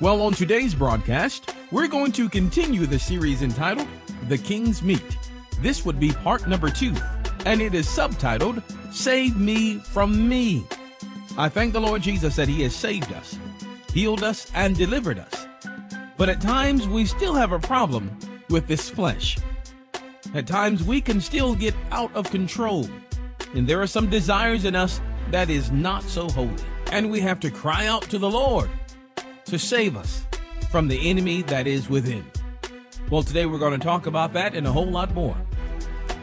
Well, on today's broadcast, we're going to continue the series entitled The King's Meat. This would be part number two, and it is subtitled Save Me from Me. I thank the Lord Jesus that He has saved us, healed us, and delivered us. But at times we still have a problem with this flesh. At times we can still get out of control, and there are some desires in us that is not so holy. And we have to cry out to the Lord to save us from the enemy that is within. Well, today we're going to talk about that and a whole lot more.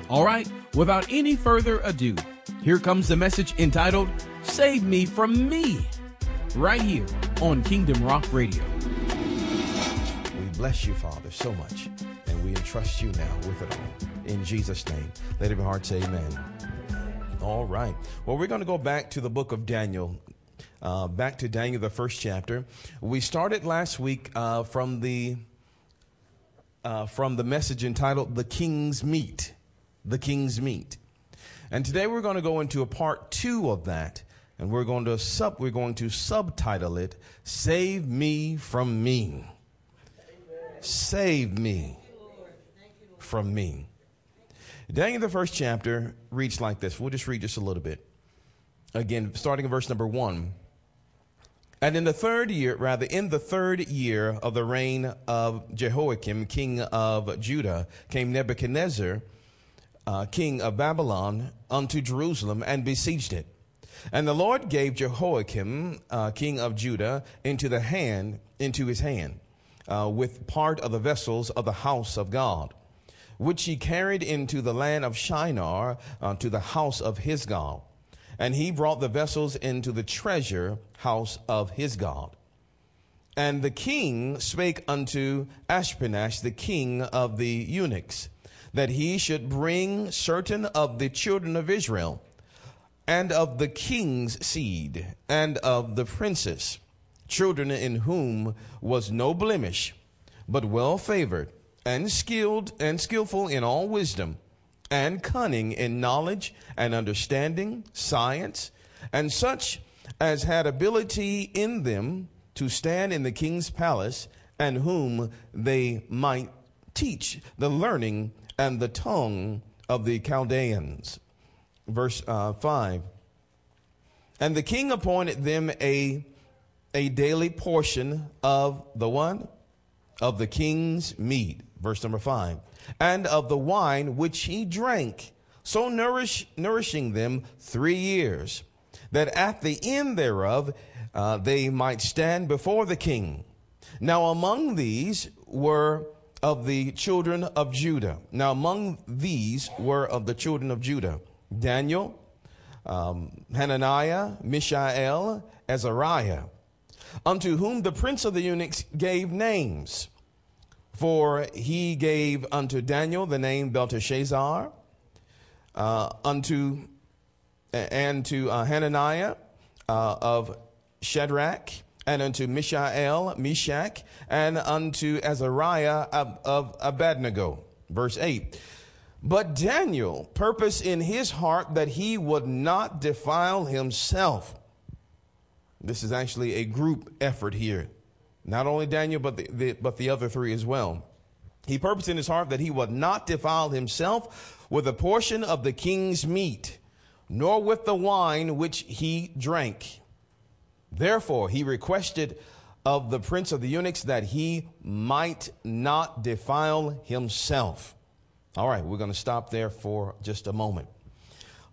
All right, without any further ado, here comes the message entitled Save Me from Me, right here on Kingdom Rock Radio. We bless you, Father, so much, and we entrust you now with it all. In Jesus' name, let every heart say amen. All right. Well, we're going to go back to the book of Daniel. Uh, back to Daniel, the first chapter. We started last week uh, from the uh, from the message entitled "The King's Meat." The King's Meat, and today we're going to go into a part two of that, and we're going to sub we're going to subtitle it "Save Me from Me." Save me from me. Daniel, the first chapter, reads like this. We'll just read just a little bit. Again, starting in verse number one. And in the third year, rather, in the third year of the reign of Jehoiakim, king of Judah, came Nebuchadnezzar, uh, king of Babylon, unto Jerusalem and besieged it. And the Lord gave Jehoiakim, uh, king of Judah, into the hand, into his hand, uh, with part of the vessels of the house of God, which he carried into the land of Shinar, uh, to the house of his God. And he brought the vessels into the treasure house of his God. And the king spake unto Ashpenaz, the king of the eunuchs, that he should bring certain of the children of Israel, and of the king's seed, and of the princes, children in whom was no blemish, but well favored, and skilled and skillful in all wisdom and cunning in knowledge and understanding, science, and such as had ability in them to stand in the king's palace, and whom they might teach the learning and the tongue of the Chaldeans. Verse uh, 5. And the king appointed them a, a daily portion of the one? Of the king's meat. Verse number 5 and of the wine which he drank, so nourish, nourishing them three years, that at the end thereof uh, they might stand before the king. Now among these were of the children of Judah. Now among these were of the children of Judah Daniel, um, Hananiah, Mishael, Azariah, unto whom the prince of the eunuchs gave names for he gave unto Daniel the name Belteshazzar, uh, unto and to uh, Hananiah uh, of Shadrach, and unto Mishael, Meshach, and unto Azariah of, of Abednego. Verse 8. But Daniel purposed in his heart that he would not defile himself. This is actually a group effort here. Not only Daniel, but the, the, but the other three as well. He purposed in his heart that he would not defile himself with a portion of the king's meat, nor with the wine which he drank. Therefore, he requested of the prince of the eunuchs that he might not defile himself. All right, we're going to stop there for just a moment.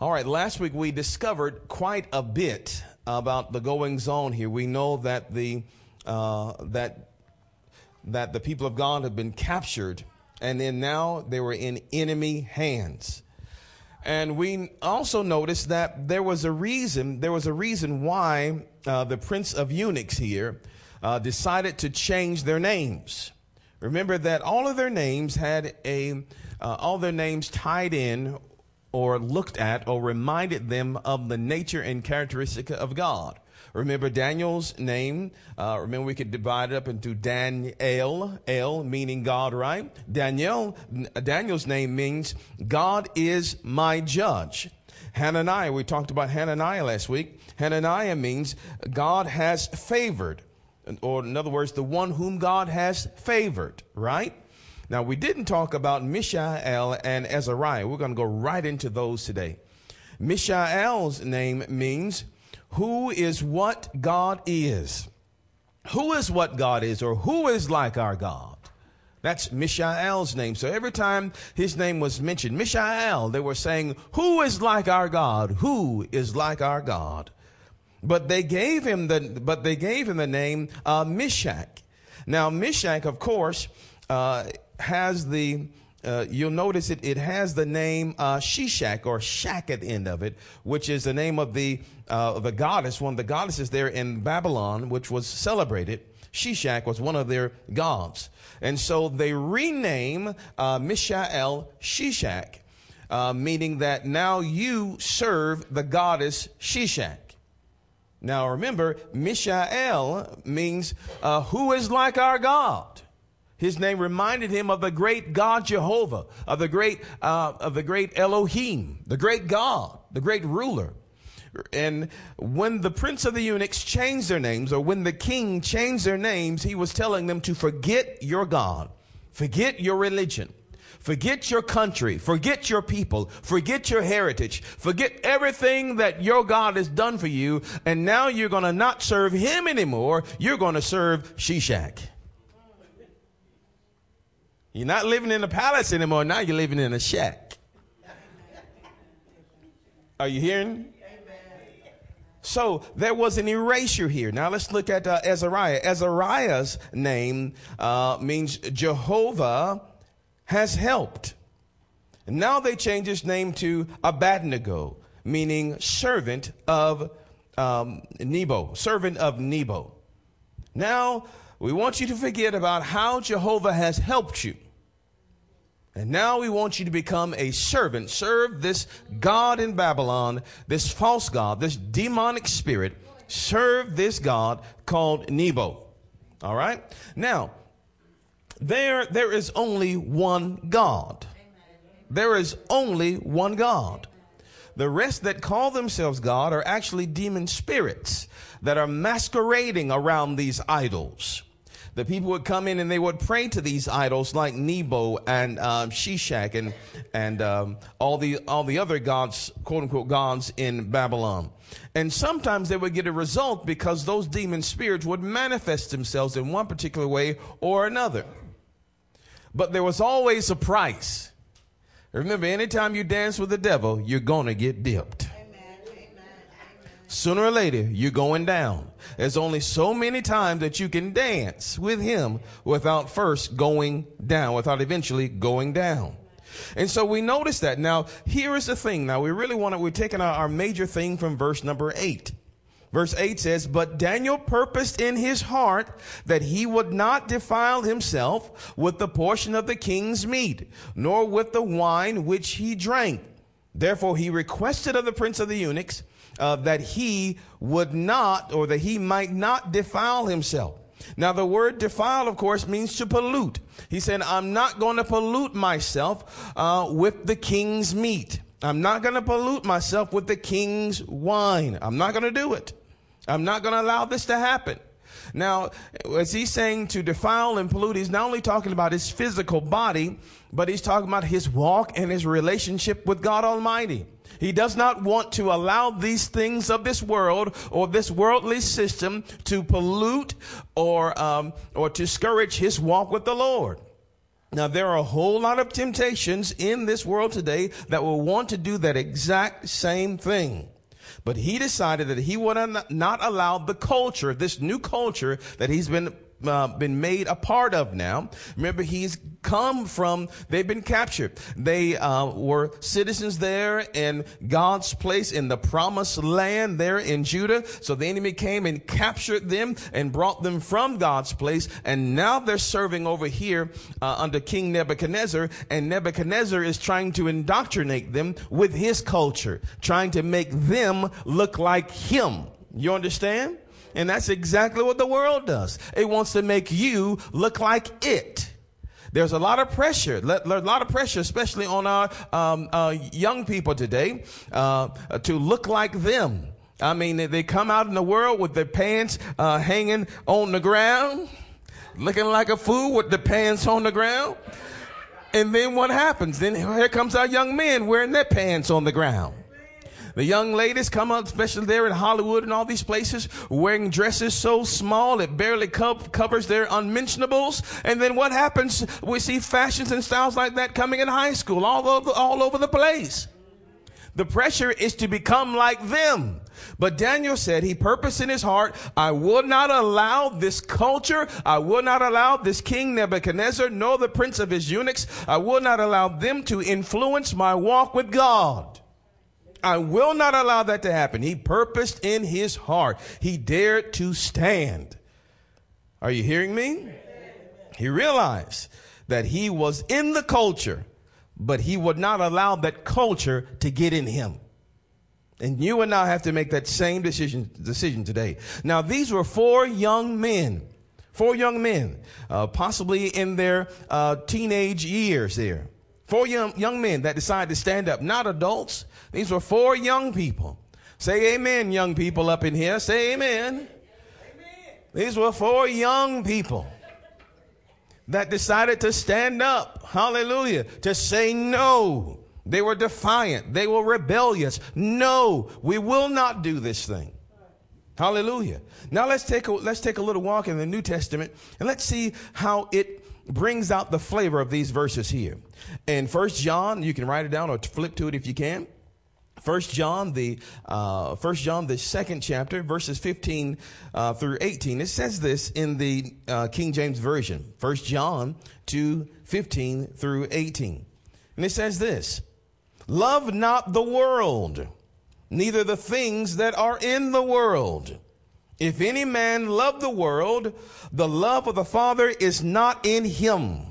All right, last week we discovered quite a bit about the goings on here. We know that the uh, that that the people of God have been captured, and then now they were in enemy hands. And we also noticed that there was a reason. There was a reason why uh, the prince of eunuchs here uh, decided to change their names. Remember that all of their names had a uh, all their names tied in or looked at or reminded them of the nature and characteristic of God. Remember Daniel's name. Uh, remember we could divide it up into Daniel, El meaning God, right? Daniel, Daniel's name means God is my judge. Hananiah, we talked about Hananiah last week. Hananiah means God has favored. or in other words, the one whom God has favored, right? Now, we didn't talk about Mishael and Azariah. We're going to go right into those today. Mishael's name means who is what God is. Who is what God is, or who is like our God? That's Mishael's name. So every time his name was mentioned, Mishael, they were saying, Who is like our God? Who is like our God? But they gave him the, but they gave him the name uh, Meshach. Now, Meshach, of course, uh, has the uh, you'll notice it, it has the name uh, Shishak or Shak at the end of it, which is the name of the, uh, the goddess, one of the goddesses there in Babylon, which was celebrated. Shishak was one of their gods. And so they rename uh, Mishael Shishak, uh, meaning that now you serve the goddess Shishak. Now remember, Mishael means uh, who is like our God. His name reminded him of the great God Jehovah, of the great, uh, of the great Elohim, the great God, the great ruler. And when the prince of the eunuchs changed their names, or when the king changed their names, he was telling them to forget your God, forget your religion, forget your country, forget your people, forget your heritage, forget everything that your God has done for you, and now you're going to not serve him anymore. You're going to serve Shishak. You're not living in a palace anymore. Now you're living in a shack. Are you hearing? So there was an erasure here. Now let's look at uh, Azariah. Azariah's name uh, means Jehovah has helped. And now they change his name to Abednego, meaning servant of um, Nebo, servant of Nebo. Now we want you to forget about how Jehovah has helped you. And now we want you to become a servant. Serve this God in Babylon, this false God, this demonic spirit. Serve this God called Nebo. All right? Now, there, there is only one God. There is only one God. The rest that call themselves God are actually demon spirits that are masquerading around these idols the people would come in and they would pray to these idols like Nebo and um, Shishak and and um, all the all the other gods, quote unquote gods in Babylon. And sometimes they would get a result because those demon spirits would manifest themselves in one particular way or another. But there was always a price. Remember, anytime you dance with the devil, you're gonna get dipped. Sooner or later, you're going down. There's only so many times that you can dance with him without first going down, without eventually going down. And so we notice that. Now, here is the thing. Now, we really want to, we're taking our, our major thing from verse number eight. Verse 8 says, But Daniel purposed in his heart that he would not defile himself with the portion of the king's meat, nor with the wine which he drank. Therefore he requested of the prince of the eunuchs uh, that he would not or that he might not defile himself. Now, the word defile, of course, means to pollute. He said, I'm not going to pollute myself uh, with the king's meat. I'm not going to pollute myself with the king's wine. I'm not going to do it. I'm not going to allow this to happen. Now, as he's saying to defile and pollute, he's not only talking about his physical body, but he's talking about his walk and his relationship with God Almighty. He does not want to allow these things of this world or this worldly system to pollute or, um, or discourage his walk with the Lord. Now, there are a whole lot of temptations in this world today that will want to do that exact same thing. But he decided that he would not allow the culture, this new culture that he's been uh, been made a part of now. Remember, he's come from, they've been captured. They uh, were citizens there in God's place in the promised land there in Judah. So the enemy came and captured them and brought them from God's place. And now they're serving over here uh, under King Nebuchadnezzar. And Nebuchadnezzar is trying to indoctrinate them with his culture, trying to make them look like him. You understand? And that's exactly what the world does. It wants to make you look like it. There's a lot of pressure, a lot of pressure, especially on our um, uh, young people today, uh, to look like them. I mean, they come out in the world with their pants uh, hanging on the ground, looking like a fool with the pants on the ground. And then what happens? Then here comes our young men wearing their pants on the ground. The young ladies come out, especially there in Hollywood and all these places, wearing dresses so small it barely co- covers their unmentionables. And then what happens? We see fashions and styles like that coming in high school all over, all over the place. The pressure is to become like them. But Daniel said he purposed in his heart, I will not allow this culture, I will not allow this king Nebuchadnezzar, nor the prince of his eunuchs, I will not allow them to influence my walk with God. I will not allow that to happen. He purposed in his heart. He dared to stand. Are you hearing me? He realized that he was in the culture, but he would not allow that culture to get in him. And you and I have to make that same decision, decision today. Now, these were four young men, four young men, uh, possibly in their uh, teenage years there. Four young, young men that decided to stand up, not adults, these were four young people. Say amen, young people up in here. Say amen. amen. These were four young people that decided to stand up. Hallelujah. To say no. They were defiant. They were rebellious. No, we will not do this thing. Hallelujah. Now let's take a, let's take a little walk in the New Testament and let's see how it brings out the flavor of these verses here. In First John, you can write it down or flip to it if you can. First John, the uh, First John, the second chapter, verses fifteen uh, through eighteen. It says this in the uh, King James version. First John two fifteen through eighteen, and it says this: "Love not the world, neither the things that are in the world. If any man love the world, the love of the Father is not in him.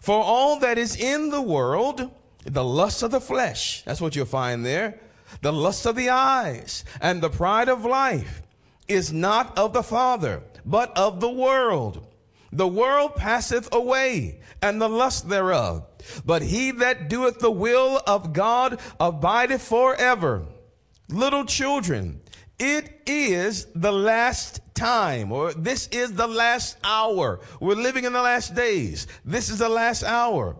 For all that is in the world." the lust of the flesh. That's what you'll find there. The lust of the eyes and the pride of life is not of the Father, but of the world. The world passeth away and the lust thereof. But he that doeth the will of God abideth forever. Little children, it is the last time, or this is the last hour. We're living in the last days. This is the last hour.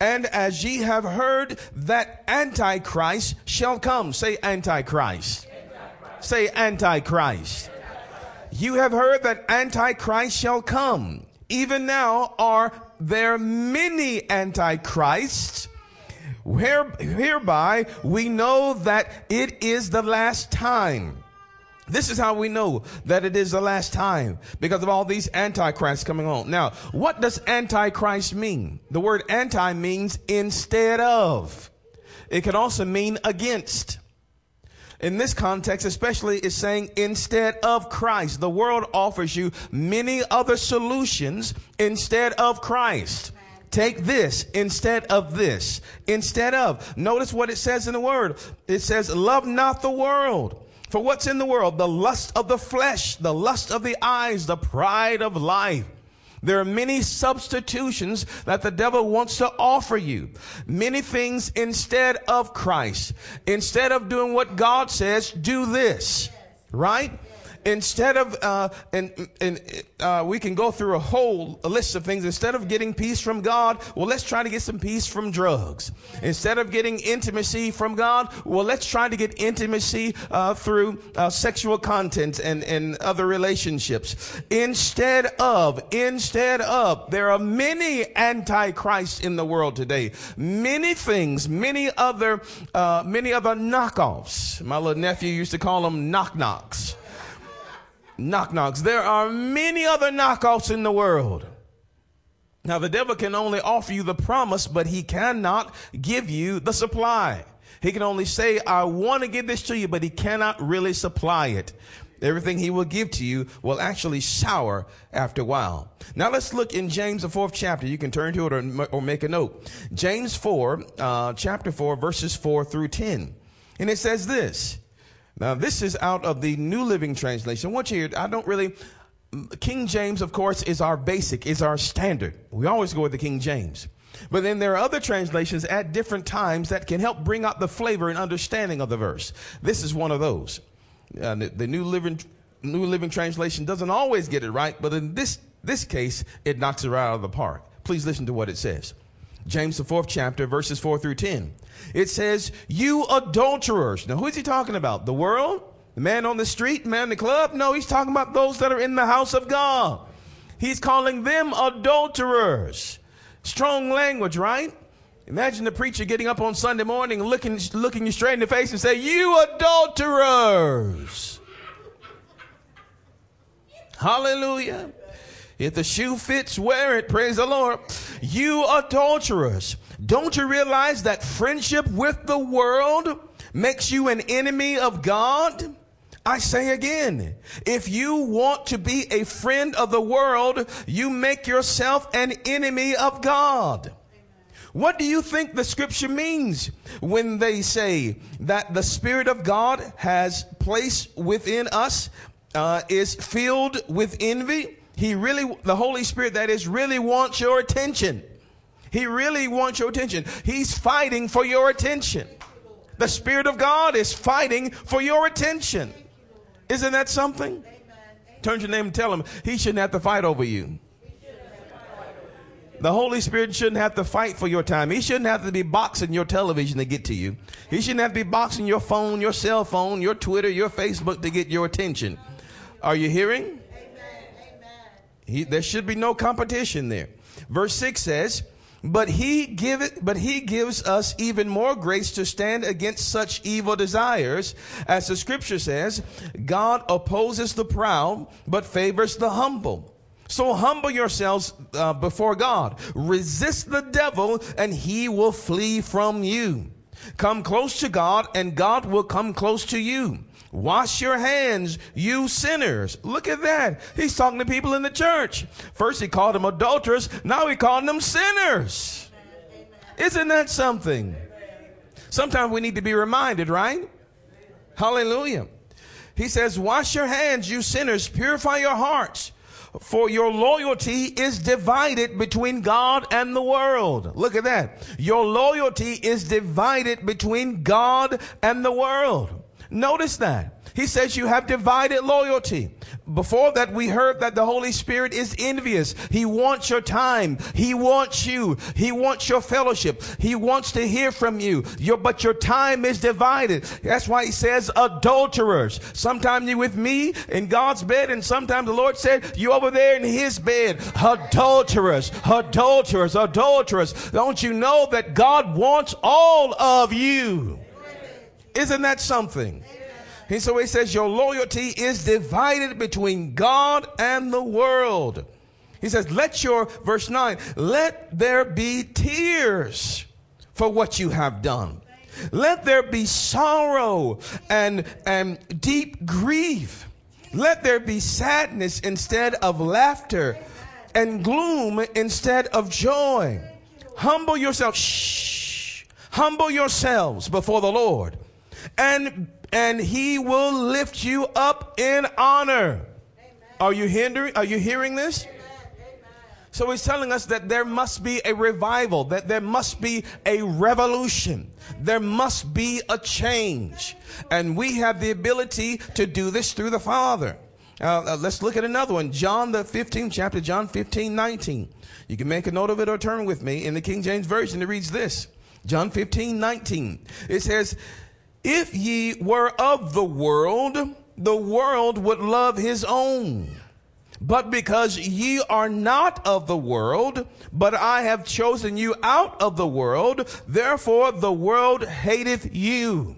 And as ye have heard that Antichrist shall come. Say Antichrist. Antichrist. Say Antichrist. Antichrist. You have heard that Antichrist shall come. Even now are there many Antichrists. Where, hereby we know that it is the last time. This is how we know that it is the last time because of all these antichrists coming on. Now, what does antichrist mean? The word anti means instead of. It can also mean against. In this context, especially, is saying instead of Christ. The world offers you many other solutions instead of Christ. Take this instead of this. Instead of. Notice what it says in the word. It says, love not the world for what's in the world? The lust of the flesh, the lust of the eyes, the pride of life. There are many substitutions that the devil wants to offer you. Many things instead of Christ. Instead of doing what God says, do this. Right? Instead of uh, and, and uh, we can go through a whole list of things. Instead of getting peace from god well let's try to get some peace from drugs. Instead of getting intimacy from god well let's try to get intimacy uh, through uh, sexual content and, and other relationships. Instead of instead of there are many antichrists in the world today. Many things many other uh, many other knockoffs. My little nephew used to call them knock knocks knock knocks. There are many other knockoffs in the world. Now, the devil can only offer you the promise, but he cannot give you the supply. He can only say, I want to give this to you, but he cannot really supply it. Everything he will give to you will actually sour after a while. Now let's look in James, the fourth chapter. You can turn to it or, or make a note. James 4, uh, chapter 4, verses 4 through 10. And it says this. Now, this is out of the New Living Translation. What you hear, I don't really, King James, of course, is our basic, is our standard. We always go with the King James. But then there are other translations at different times that can help bring out the flavor and understanding of the verse. This is one of those. Uh, the, the, New Living New Living Translation doesn't always get it right, but in this this case, it knocks it right out of the park. Please listen to what it says. James the fourth chapter, verses four through ten. It says, "You adulterers." Now, who is he talking about? The world? The man on the street? The man in the club? No, he's talking about those that are in the house of God. He's calling them adulterers. Strong language, right? Imagine the preacher getting up on Sunday morning, looking, looking you straight in the face and say, you adulterers. Hallelujah. If the shoe fits, wear it. Praise the Lord. You adulterers. Don't you realize that friendship with the world makes you an enemy of God? I say again, if you want to be a friend of the world, you make yourself an enemy of God. What do you think the scripture means when they say that the Spirit of God has placed within us, uh, is filled with envy? He really, the Holy Spirit, that is, really wants your attention. He really wants your attention. He's fighting for your attention. The Spirit of God is fighting for your attention. Isn't that something? Turn your name and tell him he shouldn't have to fight over you. The Holy Spirit shouldn't have to fight for your time. He shouldn't have to be boxing your television to get to you. He shouldn't have to be boxing your phone, your cell phone, your Twitter, your Facebook to get your attention. Are you hearing? He, there should be no competition there. Verse 6 says, but he give but he gives us even more grace to stand against such evil desires. As the scripture says god opposes the proud but favors the humble. So humble yourselves uh, before god. Resist the devil and he will flee from you. Come close to god and god will come close to you Wash your hands, you sinners. Look at that. He's talking to people in the church. First he called them adulterers. Now he called them sinners. Isn't that something? Sometimes we need to be reminded, right? Hallelujah. He says, wash your hands, you sinners. Purify your hearts. For your loyalty is divided between God and the world. Look at that. Your loyalty is divided between God and the world. Notice that. He says you have divided loyalty. Before that, we heard that the Holy Spirit is envious. He wants your time. He wants you. He wants your fellowship. He wants to hear from you. Your, but your time is divided. That's why he says adulterers. Sometimes you're with me in God's bed and sometimes the Lord said you over there in his bed. Adulterers, adulterers, adulterers. Don't you know that God wants all of you? Isn't that something? And so he says, Your loyalty is divided between God and the world. He says, Let your, verse 9, let there be tears for what you have done. Let there be sorrow and, and deep grief. Let there be sadness instead of laughter and gloom instead of joy. Humble yourself. Shh. Humble yourselves before the Lord and and he will lift you up in honor. Amen. Are you hindering? Are you hearing this? Amen. So he's telling us that there must be a revival, that there must be a revolution, there must be a change. And we have the ability to do this through the Father. Uh, uh, let's look at another one. John, the 15th chapter, John 15, 19. You can make a note of it or turn with me. In the King James Version, it reads this John 15, 19. It says, if ye were of the world, the world would love his own. But because ye are not of the world, but I have chosen you out of the world, therefore the world hateth you.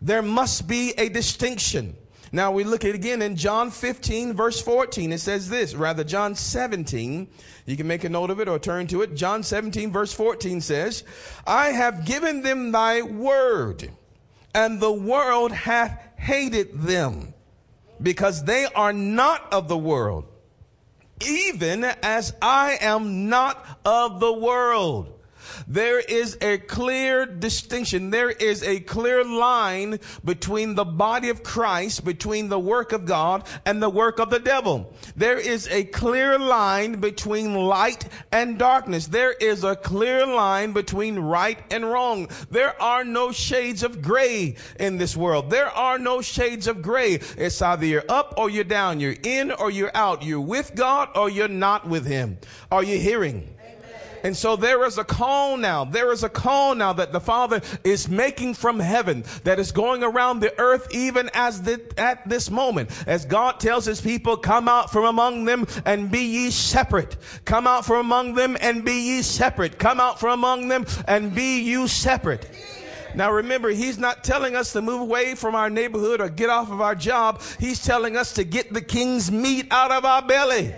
There must be a distinction. Now we look at it again in John 15 verse 14. It says this, rather John 17. You can make a note of it or turn to it. John 17 verse 14 says, I have given them thy word and the world hath hated them because they are not of the world, even as I am not of the world. There is a clear distinction. There is a clear line between the body of Christ, between the work of God and the work of the devil. There is a clear line between light and darkness. There is a clear line between right and wrong. There are no shades of gray in this world. There are no shades of gray. It's either you're up or you're down. You're in or you're out. You're with God or you're not with Him. Are you hearing? And so there is a call now. There is a call now that the Father is making from heaven that is going around the earth even as the, at this moment. As God tells his people, come out from among them and be ye separate. Come out from among them and be ye separate. Come out from among them and be you separate. Now remember, he's not telling us to move away from our neighborhood or get off of our job. He's telling us to get the king's meat out of our belly.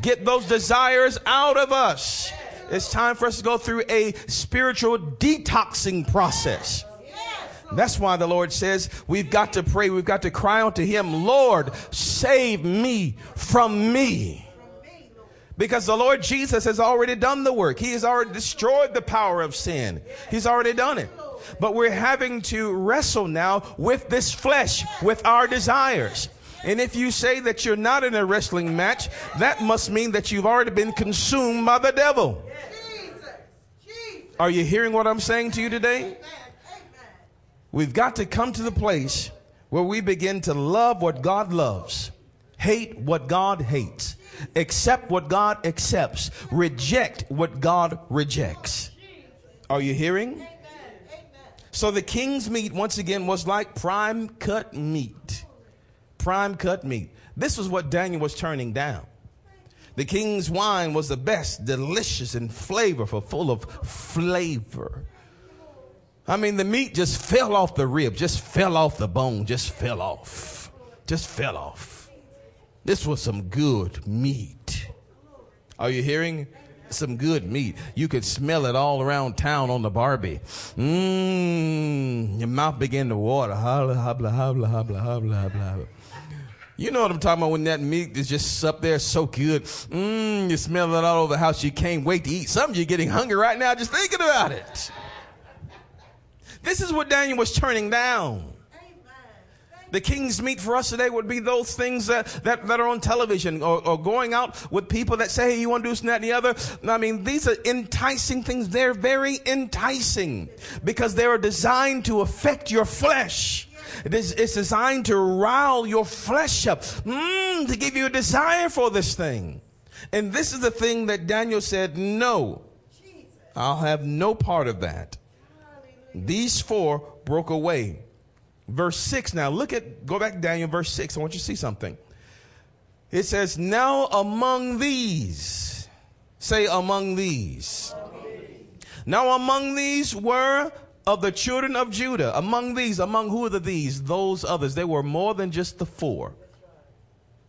Get those desires out of us. It's time for us to go through a spiritual detoxing process. That's why the Lord says we've got to pray. We've got to cry out to Him, Lord, save me from me. Because the Lord Jesus has already done the work. He has already destroyed the power of sin. He's already done it. But we're having to wrestle now with this flesh, with our desires. And if you say that you're not in a wrestling match, that must mean that you've already been consumed by the devil. Are you hearing what I'm saying to you today? We've got to come to the place where we begin to love what God loves, hate what God hates, accept what God accepts, reject what God rejects. Are you hearing? So the king's meat, once again, was like prime cut meat. Prime cut meat. This was what Daniel was turning down. The king's wine was the best, delicious and flavorful, full of flavor. I mean, the meat just fell off the rib, just fell off the bone, just fell off, just fell off. This was some good meat. Are you hearing? Some good meat. You could smell it all around town on the Barbie. Mmm. Your mouth began to water. Habla, habla, habla, habla, habla, habla. You know what I'm talking about when that meat is just up there so good. Mmm, you smell it all over the house. You can't wait to eat. Some of you getting hungry right now just thinking about it. This is what Daniel was turning down. The king's meat for us today would be those things that, that, that are on television or, or going out with people that say, hey, you want to do this and that and the other. I mean, these are enticing things. They're very enticing because they are designed to affect your flesh. It is, it's designed to rile your flesh up, mm, to give you a desire for this thing. And this is the thing that Daniel said, no, I'll have no part of that. These four broke away. Verse 6 now, look at, go back to Daniel, verse 6. I want you to see something. It says, Now among these, say among these. Now among these were of the children of Judah, among these, among who are the these? Those others. They were more than just the four.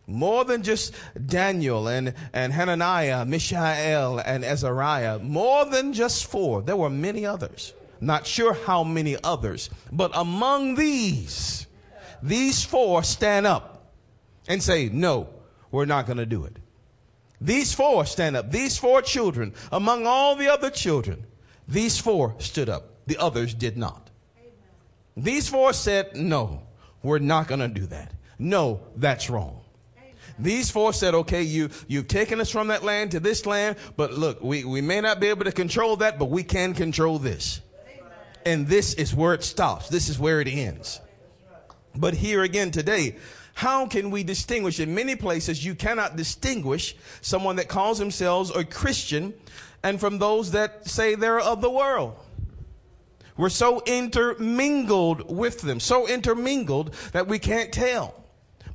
More than just Daniel and, and Hananiah, Mishael, and Azariah. More than just four. There were many others. Not sure how many others. But among these, these four stand up and say, no, we're not going to do it. These four stand up. These four children, among all the other children, these four stood up. The others did not. Amen. These four said, no, we're not going to do that. No, that's wrong. Amen. These four said, okay, you, you've taken us from that land to this land, but look, we, we may not be able to control that, but we can control this. Amen. And this is where it stops. This is where it ends. But here again today, how can we distinguish? In many places, you cannot distinguish someone that calls themselves a Christian and from those that say they're of the world. We're so intermingled with them, so intermingled that we can't tell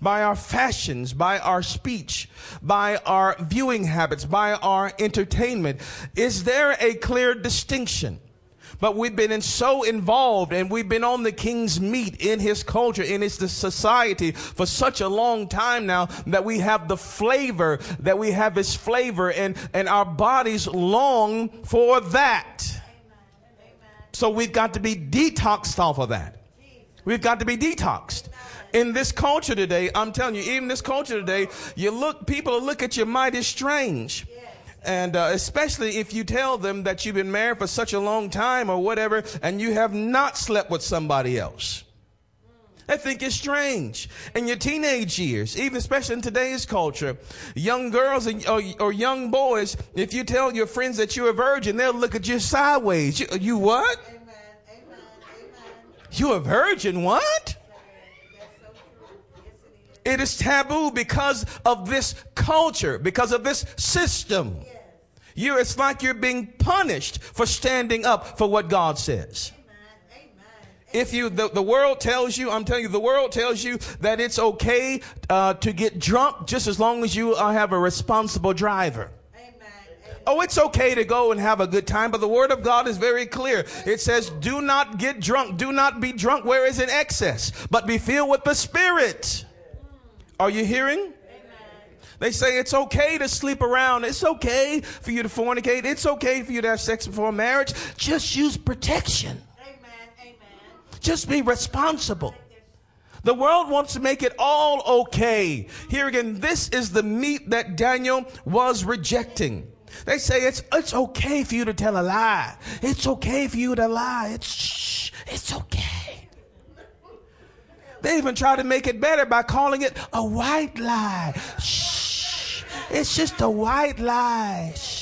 by our fashions, by our speech, by our viewing habits, by our entertainment. Is there a clear distinction? But we've been in so involved and we've been on the king's meat in his culture, in his society for such a long time now that we have the flavor, that we have his flavor and, and our bodies long for that. So we've got to be detoxed off of that. We've got to be detoxed. In this culture today, I'm telling you, even this culture today, you look, people look at you mighty strange. And uh, especially if you tell them that you've been married for such a long time or whatever, and you have not slept with somebody else. I think it's strange. In your teenage years, even especially in today's culture, young girls or, or, young boys, if you tell your friends that you're a virgin, they'll look at you sideways. You, you what? You a virgin? What? It is taboo because of this culture, because of this system. You, it's like you're being punished for standing up for what God says. If you, the, the world tells you, I'm telling you, the world tells you that it's okay uh, to get drunk just as long as you uh, have a responsible driver. Oh, it's okay to go and have a good time, but the word of God is very clear. It says, do not get drunk. Do not be drunk where is in excess, but be filled with the Spirit. Are you hearing? They say it's okay to sleep around. It's okay for you to fornicate. It's okay for you to have sex before marriage. Just use protection. Just be responsible. The world wants to make it all okay. Here again, this is the meat that Daniel was rejecting. They say it's, it's okay for you to tell a lie. It's okay for you to lie. It's, shh, it's okay. They even try to make it better by calling it a white lie. Shh, it's just a white lie. Shh.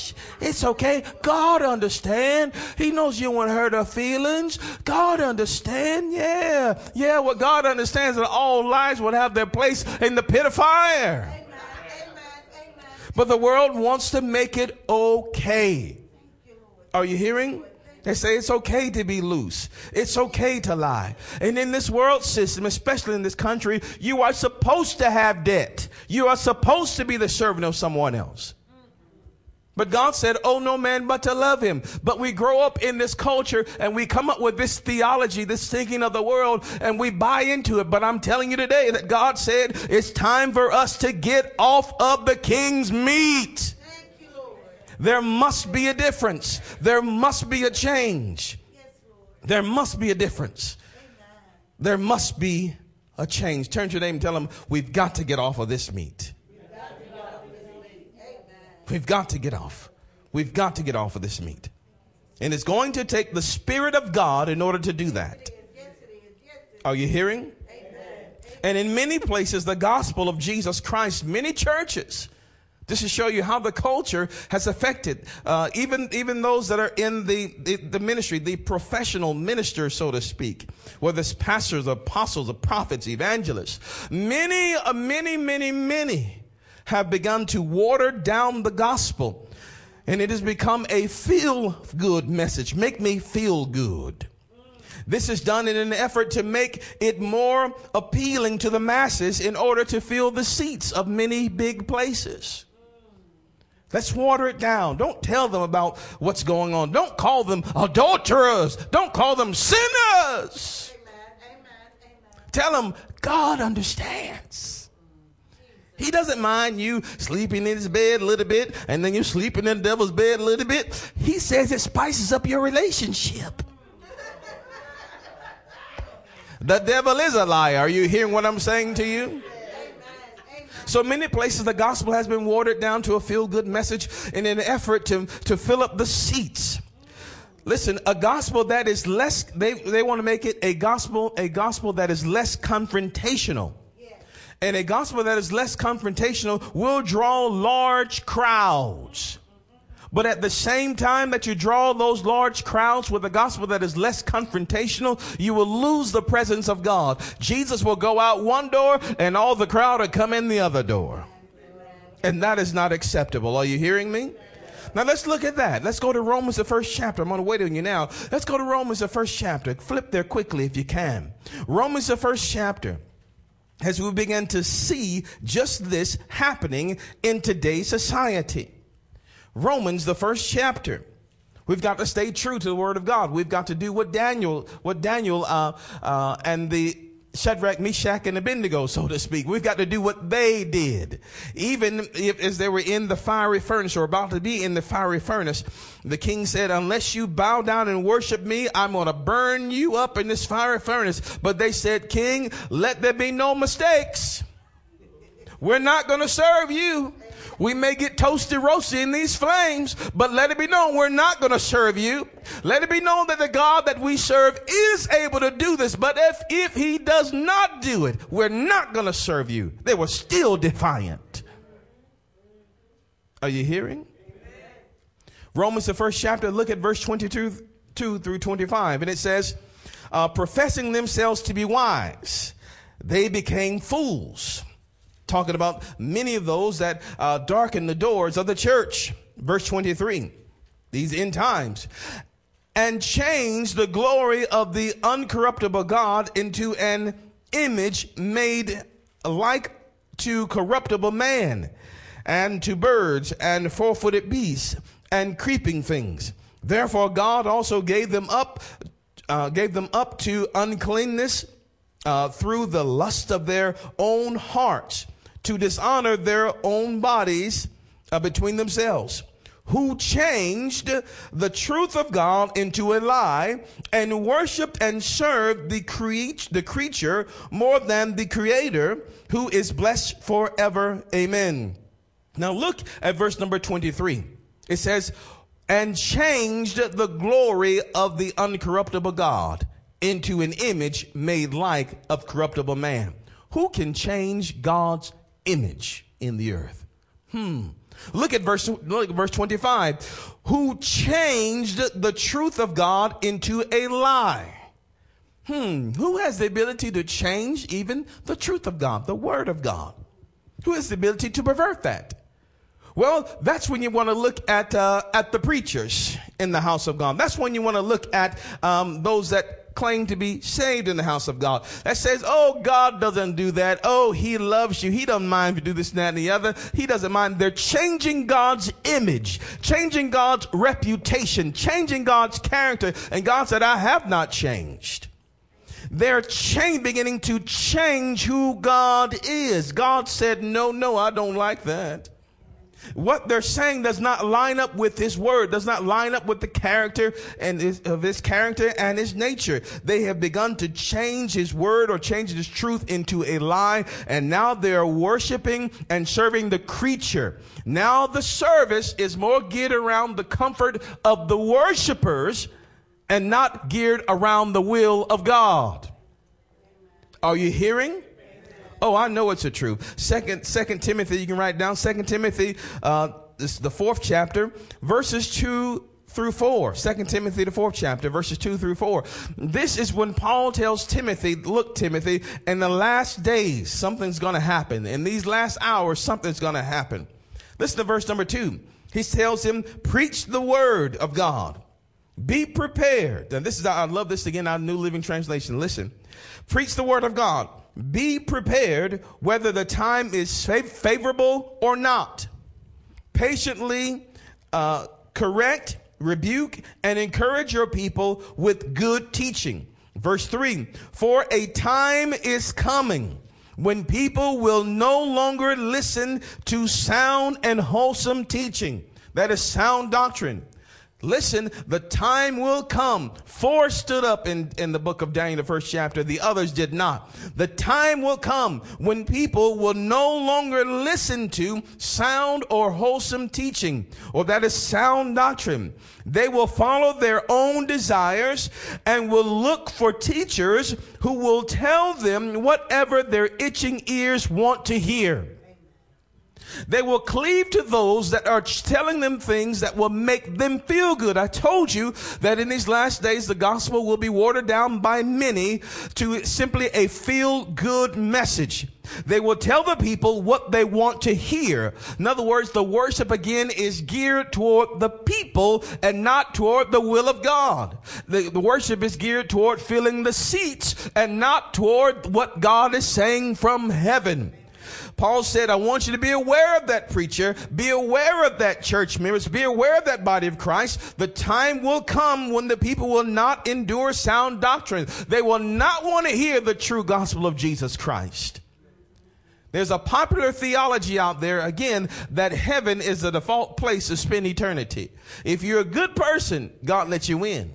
It's okay. God understand. He knows you won't hurt her feelings. God understand. Yeah. Yeah. What God understands that all lies will have their place in the pit of fire. Amen. Amen. But the world wants to make it okay. Are you hearing? They say it's okay to be loose. It's okay to lie. And in this world system, especially in this country, you are supposed to have debt. You are supposed to be the servant of someone else. But God said, Oh, no man but to love him. But we grow up in this culture and we come up with this theology, this thinking of the world, and we buy into it. But I'm telling you today that God said it's time for us to get off of the king's meat. You, there must be a difference. There must be a change. Yes, there must be a difference. Amen. There must be a change. Turn to your name and tell them, We've got to get off of this meat. We've got to get off. We've got to get off of this meat. And it's going to take the Spirit of God in order to do that. Are you hearing? And in many places, the gospel of Jesus Christ, many churches, just to show you how the culture has affected uh, even even those that are in the, the, the ministry, the professional ministers, so to speak, whether it's pastors, apostles, prophets, evangelists. Many, uh, many, many, many have begun to water down the gospel. And it has become a feel good message. Make me feel good. This is done in an effort to make it more appealing to the masses in order to fill the seats of many big places. Let's water it down. Don't tell them about what's going on. Don't call them adulterers. Don't call them sinners. Amen, amen, amen. Tell them God understands. He doesn't mind you sleeping in his bed a little bit and then you sleeping in the devil's bed a little bit. He says it spices up your relationship. The devil is a liar. Are you hearing what I'm saying to you? So many places the gospel has been watered down to a feel good message in an effort to, to fill up the seats. Listen, a gospel that is less, they, they want to make it a gospel, a gospel that is less confrontational. And a gospel that is less confrontational will draw large crowds. But at the same time that you draw those large crowds with a gospel that is less confrontational, you will lose the presence of God. Jesus will go out one door and all the crowd will come in the other door. And that is not acceptable. Are you hearing me? Now let's look at that. Let's go to Romans, the first chapter. I'm going to wait on you now. Let's go to Romans, the first chapter. Flip there quickly if you can. Romans, the first chapter as we begin to see just this happening in today's society. Romans, the first chapter. We've got to stay true to the word of God. We've got to do what Daniel, what Daniel, uh, uh, and the Shadrach, Meshach, and Abednego, so to speak. We've got to do what they did. Even if as they were in the fiery furnace or about to be in the fiery furnace, the king said, unless you bow down and worship me, I'm going to burn you up in this fiery furnace. But they said, king, let there be no mistakes. We're not going to serve you. We may get toasty roasty in these flames, but let it be known we're not going to serve you. Let it be known that the God that we serve is able to do this. But if, if he does not do it, we're not going to serve you. They were still defiant. Are you hearing? Romans, the first chapter, look at verse 22 2 through 25. And it says, uh, professing themselves to be wise, they became fools. Talking about many of those that uh, darken the doors of the church. Verse 23, these end times. And change the glory of the uncorruptible God into an image made like to corruptible man and to birds and four footed beasts and creeping things. Therefore, God also gave them up, uh, gave them up to uncleanness uh, through the lust of their own hearts, to dishonor their own bodies uh, between themselves. Who changed the truth of God into a lie and worshiped and served the, cre- the creature more than the creator who is blessed forever. Amen. Now look at verse number 23. It says, and changed the glory of the uncorruptible God into an image made like of corruptible man. Who can change God's image in the earth? Hmm. Look at verse, look at verse 25. Who changed the truth of God into a lie. Hmm. Who has the ability to change even the truth of God, the word of God? Who has the ability to pervert that? Well, that's when you want to look at uh, at the preachers in the house of God. That's when you want to look at um, those that claim to be saved in the house of God. That says, "Oh, God doesn't do that. Oh, He loves you. He doesn't mind if you do this, and that, and the other. He doesn't mind." They're changing God's image, changing God's reputation, changing God's character. And God said, "I have not changed." They're change, beginning to change who God is. God said, "No, no, I don't like that." What they're saying does not line up with his word, does not line up with the character and his, of his character and his nature. They have begun to change his word or change his truth into a lie, and now they are worshiping and serving the creature. Now the service is more geared around the comfort of the worshipers and not geared around the will of God. Are you hearing? Oh, I know it's a truth. Second, Second Timothy, you can write down Second Timothy, uh, this the fourth chapter, verses two through 4. 2 Timothy, the fourth chapter, verses 2 through 4. This is when Paul tells Timothy, look, Timothy, in the last days, something's going to happen. In these last hours, something's going to happen. Listen to verse number 2. He tells him, preach the word of God. Be prepared. And this is, I love this again, our New Living Translation. Listen. Preach the word of God be prepared whether the time is favorable or not. Patiently uh, correct, rebuke, and encourage your people with good teaching. Verse 3 For a time is coming when people will no longer listen to sound and wholesome teaching. That is sound doctrine Listen, the time will come. Four stood up in, in the book of Daniel, the first chapter. The others did not. The time will come when people will no longer listen to sound or wholesome teaching, or that is sound doctrine. They will follow their own desires and will look for teachers who will tell them whatever their itching ears want to hear. They will cleave to those that are telling them things that will make them feel good. I told you that in these last days, the gospel will be watered down by many to simply a feel good message. They will tell the people what they want to hear. In other words, the worship again is geared toward the people and not toward the will of God. The, the worship is geared toward filling the seats and not toward what God is saying from heaven. Paul said, I want you to be aware of that preacher, be aware of that church members, be aware of that body of Christ. The time will come when the people will not endure sound doctrine. They will not want to hear the true gospel of Jesus Christ. There's a popular theology out there, again, that heaven is the default place to spend eternity. If you're a good person, God lets you in.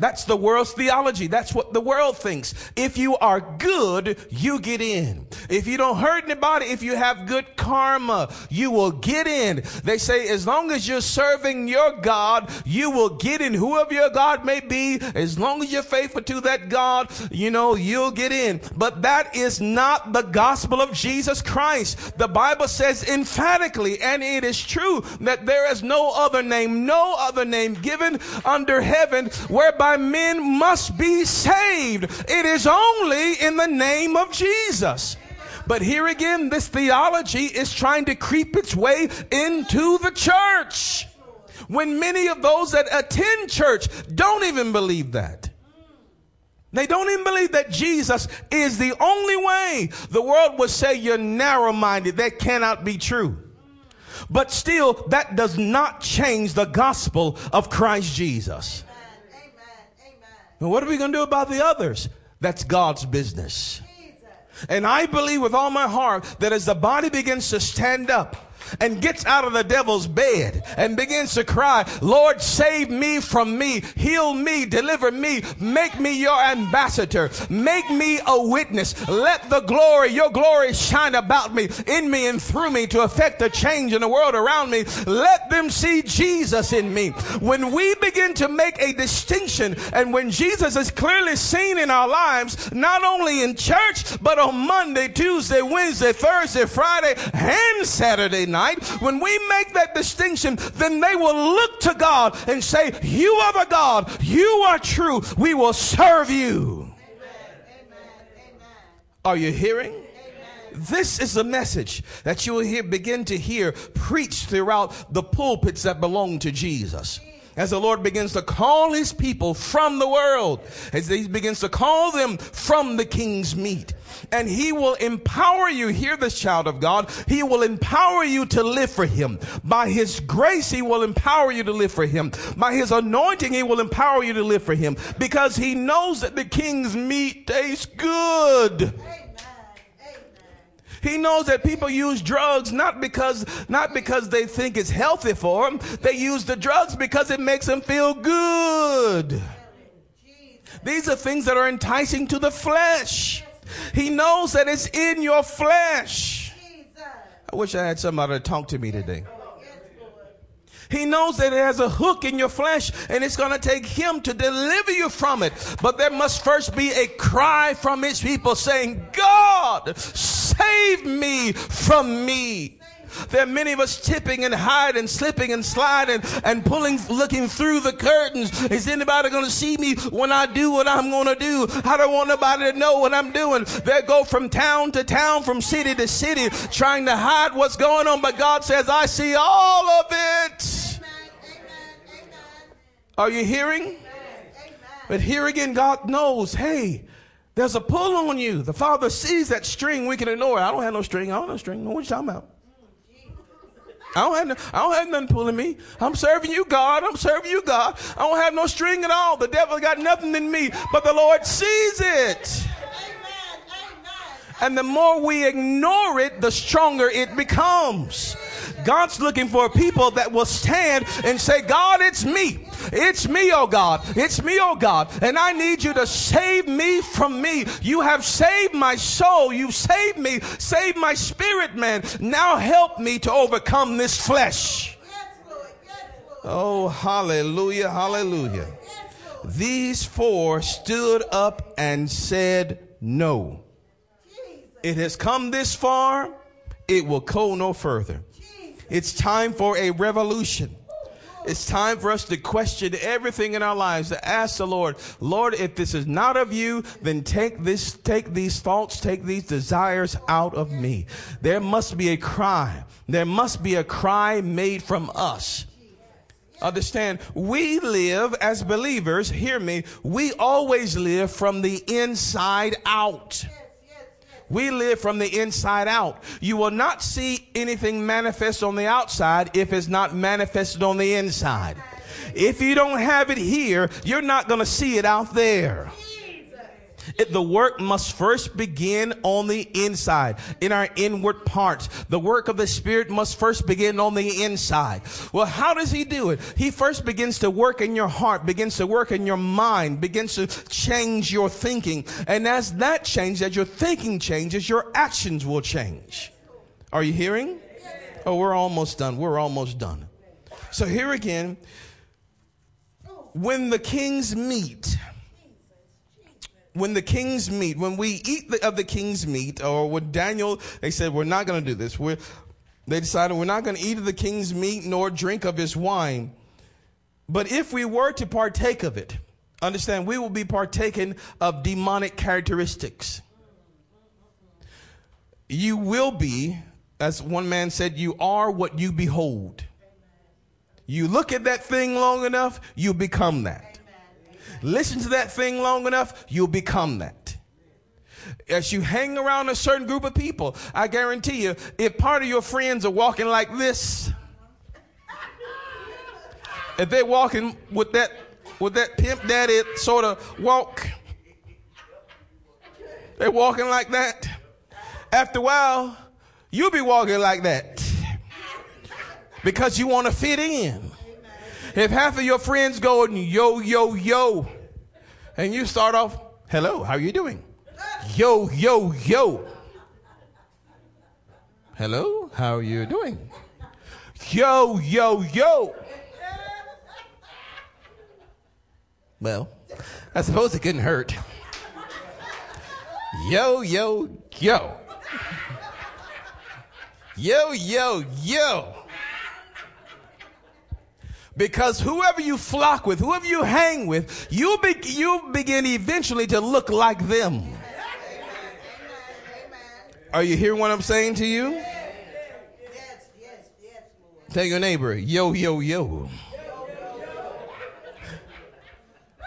That's the world's theology. That's what the world thinks. If you are good, you get in. If you don't hurt anybody, if you have good karma, you will get in. They say as long as you're serving your God, you will get in. Whoever your God may be, as long as you're faithful to that God, you know, you'll get in. But that is not the gospel of Jesus Christ. The Bible says emphatically, and it is true, that there is no other name, no other name given under heaven whereby men must be saved. It is only in the name of Jesus. But here again, this theology is trying to creep its way into the church. When many of those that attend church don't even believe that. They don't even believe that Jesus is the only way. The world would say you're narrow minded. That cannot be true. But still, that does not change the gospel of Christ Jesus. And what are we going to do about the others? That's God's business. And I believe with all my heart that as the body begins to stand up, and gets out of the devil's bed and begins to cry, Lord, save me from me, heal me, deliver me, make me your ambassador, make me a witness. Let the glory, your glory shine about me, in me and through me to affect a change in the world around me. Let them see Jesus in me. When we begin to make a distinction and when Jesus is clearly seen in our lives, not only in church, but on Monday, Tuesday, Wednesday, Thursday, Friday, and Saturday night, night, when we make that distinction, then they will look to God and say, You are the God, you are true, we will serve you. Are you hearing? This is the message that you will hear, begin to hear preached throughout the pulpits that belong to Jesus as the Lord begins to call his people from the world, as he begins to call them from the king's meat. And he will empower you, hear this child of God, he will empower you to live for him. By his grace, he will empower you to live for him. By his anointing, he will empower you to live for him because he knows that the king's meat tastes good. He knows that people use drugs not because not because they think it's healthy for them. They use the drugs because it makes them feel good. These are things that are enticing to the flesh. He knows that it's in your flesh. I wish I had somebody to talk to me today. He knows that it has a hook in your flesh and it's going to take him to deliver you from it. But there must first be a cry from his people saying, God, save me from me. There are many of us tipping and hiding, slipping and sliding and pulling, looking through the curtains. Is anybody going to see me when I do what I'm going to do? I don't want nobody to know what I'm doing. They go from town to town, from city to city, trying to hide what's going on. But God says, I see all of it. Are you hearing? But here again, God knows, hey, there's a pull on you. The Father sees that string we can ignore. it. I don't have no string. I don't have no string. What are you talking about? I don't, have no, I don't have nothing pulling me. I'm serving you, God. I'm serving you, God. I don't have no string at all. The devil got nothing in me, but the Lord sees it. Amen. Amen. And the more we ignore it, the stronger it becomes. God's looking for people that will stand and say, God, it's me. It's me, oh God. It's me, oh God. And I need you to save me from me. You have saved my soul. You've saved me. Save my spirit, man. Now help me to overcome this flesh. Oh, hallelujah, hallelujah. These four stood up and said, No. It has come this far, it will go no further. It's time for a revolution. It's time for us to question everything in our lives, to ask the Lord, Lord, if this is not of you, then take this, take these thoughts, take these desires out of me. There must be a cry. There must be a cry made from us. Understand, we live as believers, hear me, we always live from the inside out. We live from the inside out. You will not see anything manifest on the outside if it's not manifested on the inside. If you don't have it here, you're not going to see it out there. It, the work must first begin on the inside, in our inward parts. The work of the Spirit must first begin on the inside. Well, how does He do it? He first begins to work in your heart, begins to work in your mind, begins to change your thinking. And as that changes, as your thinking changes, your actions will change. Are you hearing? Oh, we're almost done. We're almost done. So here again, when the kings meat, when the king's meat, when we eat the, of the king's meat, or when Daniel, they said, we're not going to do this. We're, they decided we're not going to eat of the king's meat nor drink of his wine. But if we were to partake of it, understand, we will be partaking of demonic characteristics. You will be, as one man said, you are what you behold. You look at that thing long enough, you become that. Listen to that thing long enough, you'll become that. As you hang around a certain group of people, I guarantee you, if part of your friends are walking like this, if they're walking with that with that pimp daddy sort of walk, they're walking like that. After a while, you'll be walking like that because you want to fit in. If half of your friends go and yo, yo, yo, and you start off, hello, how are you doing? Yo, yo, yo. Hello, how are you doing? Yo, yo, yo. Well, I suppose it couldn't hurt. Yo, yo, yo. Yo, yo, yo. Because whoever you flock with, whoever you hang with, you, be, you begin eventually to look like them. Are you hearing what I'm saying to you? Tell your neighbor, yo, yo, yo.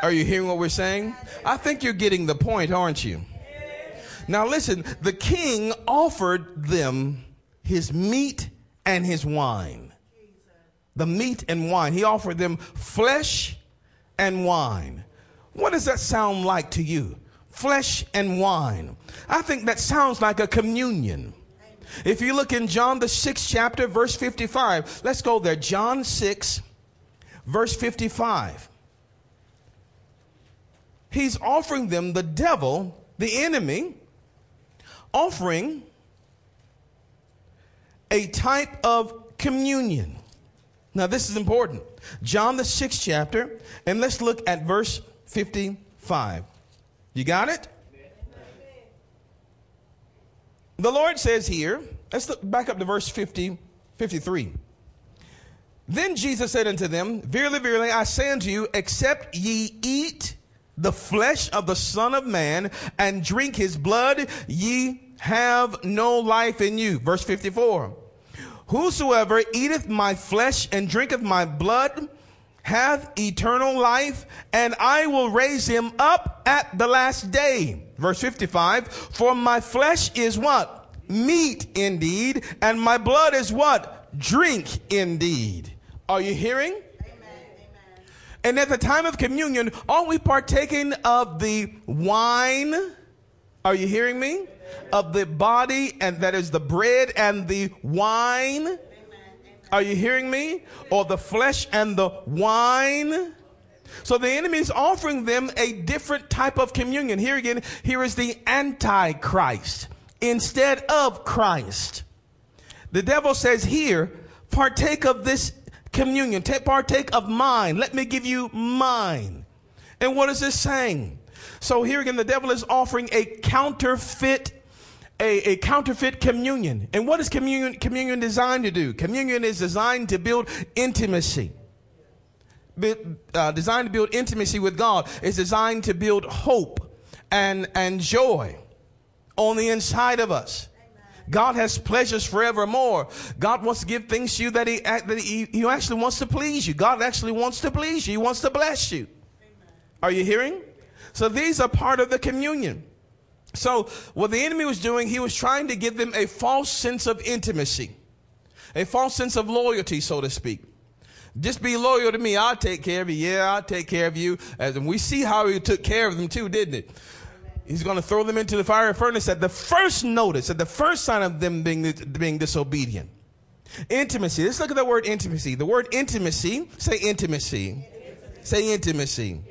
Are you hearing what we're saying? I think you're getting the point, aren't you? Now listen, the king offered them his meat and his wine the meat and wine. He offered them flesh and wine. What does that sound like to you? Flesh and wine. I think that sounds like a communion. If you look in John, the sixth chapter, verse 55, let's go there. John 6, verse 55. He's offering them the devil, the enemy, offering a type of communion. Now, this is important. John, the sixth chapter, and let's look at verse 55. You got it? The Lord says here, let's look back up to verse 50, 53. Then Jesus said unto them, Verily, verily, I say unto you, except ye eat the flesh of the Son of Man and drink his blood, ye have no life in you. Verse 54. Whosoever eateth my flesh and drinketh my blood hath eternal life, and I will raise him up at the last day. Verse 55, for my flesh is what? Meat indeed, and my blood is what? Drink indeed. Are you hearing? And at the time of communion, aren't we partaking of the wine? Are you hearing me? Of the body, and that is the bread and the wine. Are you hearing me? Or the flesh and the wine. So the enemy is offering them a different type of communion. Here again, here is the Antichrist instead of Christ. The devil says, Here, partake of this communion, take, partake of mine. Let me give you mine. And what is this saying? So here again, the devil is offering a counterfeit a, a counterfeit communion. And what is communion, communion designed to do? Communion is designed to build intimacy. Be, uh, designed to build intimacy with God. It's designed to build hope and, and joy on the inside of us. God has pleasures forevermore. God wants to give things to you that he, that he, he actually wants to please you. God actually wants to please you. He wants to bless you. Are you hearing? So these are part of the communion. So, what the enemy was doing, he was trying to give them a false sense of intimacy, a false sense of loyalty, so to speak. Just be loyal to me. I'll take care of you. Yeah, I'll take care of you. And we see how he took care of them too, didn't it? He's going to throw them into the fiery furnace at the first notice, at the first sign of them being, being disobedient. Intimacy. Let's look at the word intimacy. The word intimacy, say intimacy. intimacy. Say intimacy.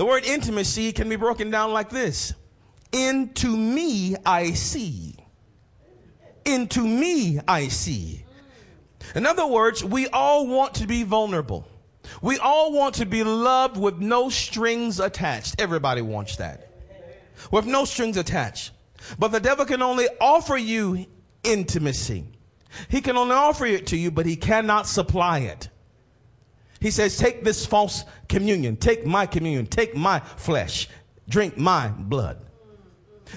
The word intimacy can be broken down like this Into me I see. Into me I see. In other words, we all want to be vulnerable. We all want to be loved with no strings attached. Everybody wants that. With no strings attached. But the devil can only offer you intimacy. He can only offer it to you, but he cannot supply it. He says, Take this false communion, take my communion, take my flesh, drink my blood.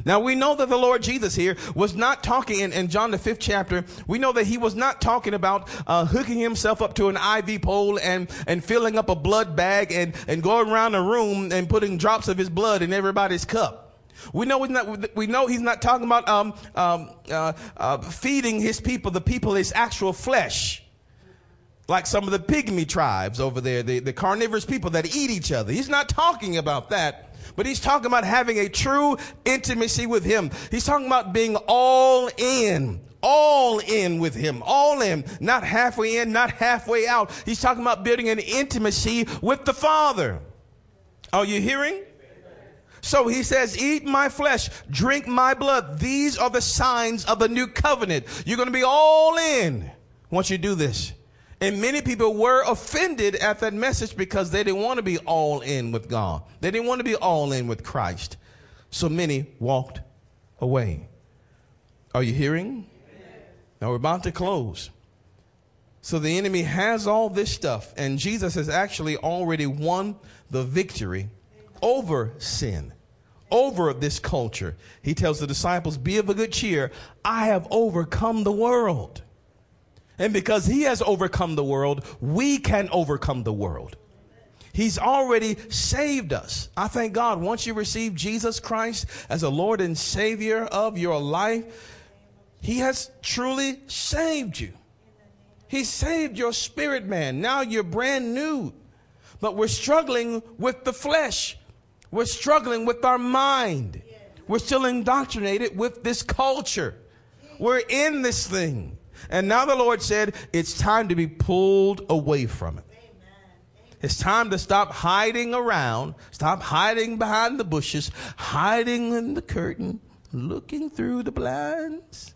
Now we know that the Lord Jesus here was not talking in, in John the fifth chapter. We know that he was not talking about uh, hooking himself up to an IV pole and, and filling up a blood bag and, and going around the room and putting drops of his blood in everybody's cup. We know not. We know he's not talking about um, um, uh, uh, feeding his people, the people, his actual flesh, like some of the pygmy tribes over there, the, the carnivorous people that eat each other. He's not talking about that. But he's talking about having a true intimacy with him. He's talking about being all in, all in with him, all in, not halfway in, not halfway out. He's talking about building an intimacy with the Father. Are you hearing? So he says, Eat my flesh, drink my blood. These are the signs of the new covenant. You're going to be all in once you do this. And many people were offended at that message because they didn't want to be all in with God. They didn't want to be all in with Christ. So many walked away. Are you hearing? Now we're about to close. So the enemy has all this stuff, and Jesus has actually already won the victory over sin, over this culture. He tells the disciples, Be of a good cheer. I have overcome the world. And because he has overcome the world, we can overcome the world. He's already saved us. I thank God once you receive Jesus Christ as a Lord and Savior of your life, He has truly saved you. He saved your spirit man. Now you're brand new. But we're struggling with the flesh. We're struggling with our mind. We're still indoctrinated with this culture. We're in this thing. And now the Lord said, it's time to be pulled away from it. It's time to stop hiding around, stop hiding behind the bushes, hiding in the curtain, looking through the blinds,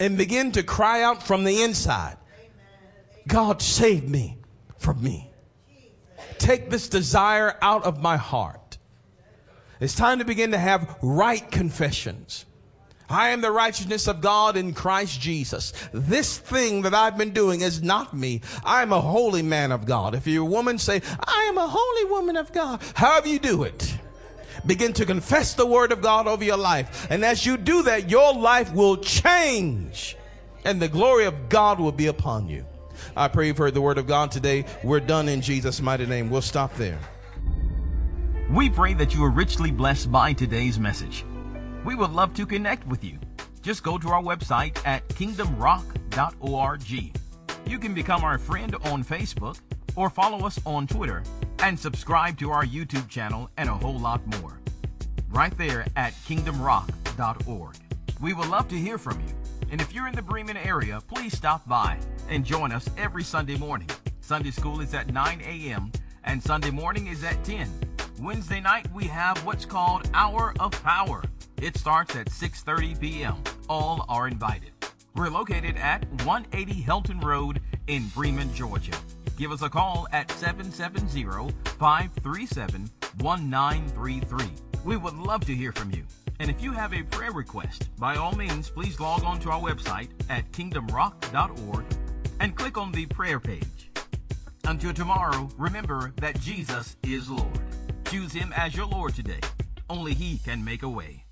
and begin to cry out from the inside God, save me from me. Take this desire out of my heart. It's time to begin to have right confessions. I am the righteousness of God in Christ Jesus. This thing that I've been doing is not me. I am a holy man of God. If you're a woman, say, I am a holy woman of God. However you do it, begin to confess the word of God over your life. And as you do that, your life will change and the glory of God will be upon you. I pray you've heard the word of God today. We're done in Jesus' mighty name. We'll stop there. We pray that you are richly blessed by today's message. We would love to connect with you. Just go to our website at kingdomrock.org. You can become our friend on Facebook or follow us on Twitter and subscribe to our YouTube channel and a whole lot more. Right there at kingdomrock.org. We would love to hear from you. And if you're in the Bremen area, please stop by and join us every Sunday morning. Sunday school is at 9 a.m. and Sunday morning is at 10. Wednesday night we have what's called Hour of Power. It starts at 6:30 p.m. All are invited. We're located at 180 Helton Road in Bremen, Georgia. Give us a call at 770-537-1933. We would love to hear from you. And if you have a prayer request, by all means, please log on to our website at kingdomrock.org and click on the prayer page. Until tomorrow, remember that Jesus is Lord. Choose him as your Lord today. Only he can make a way.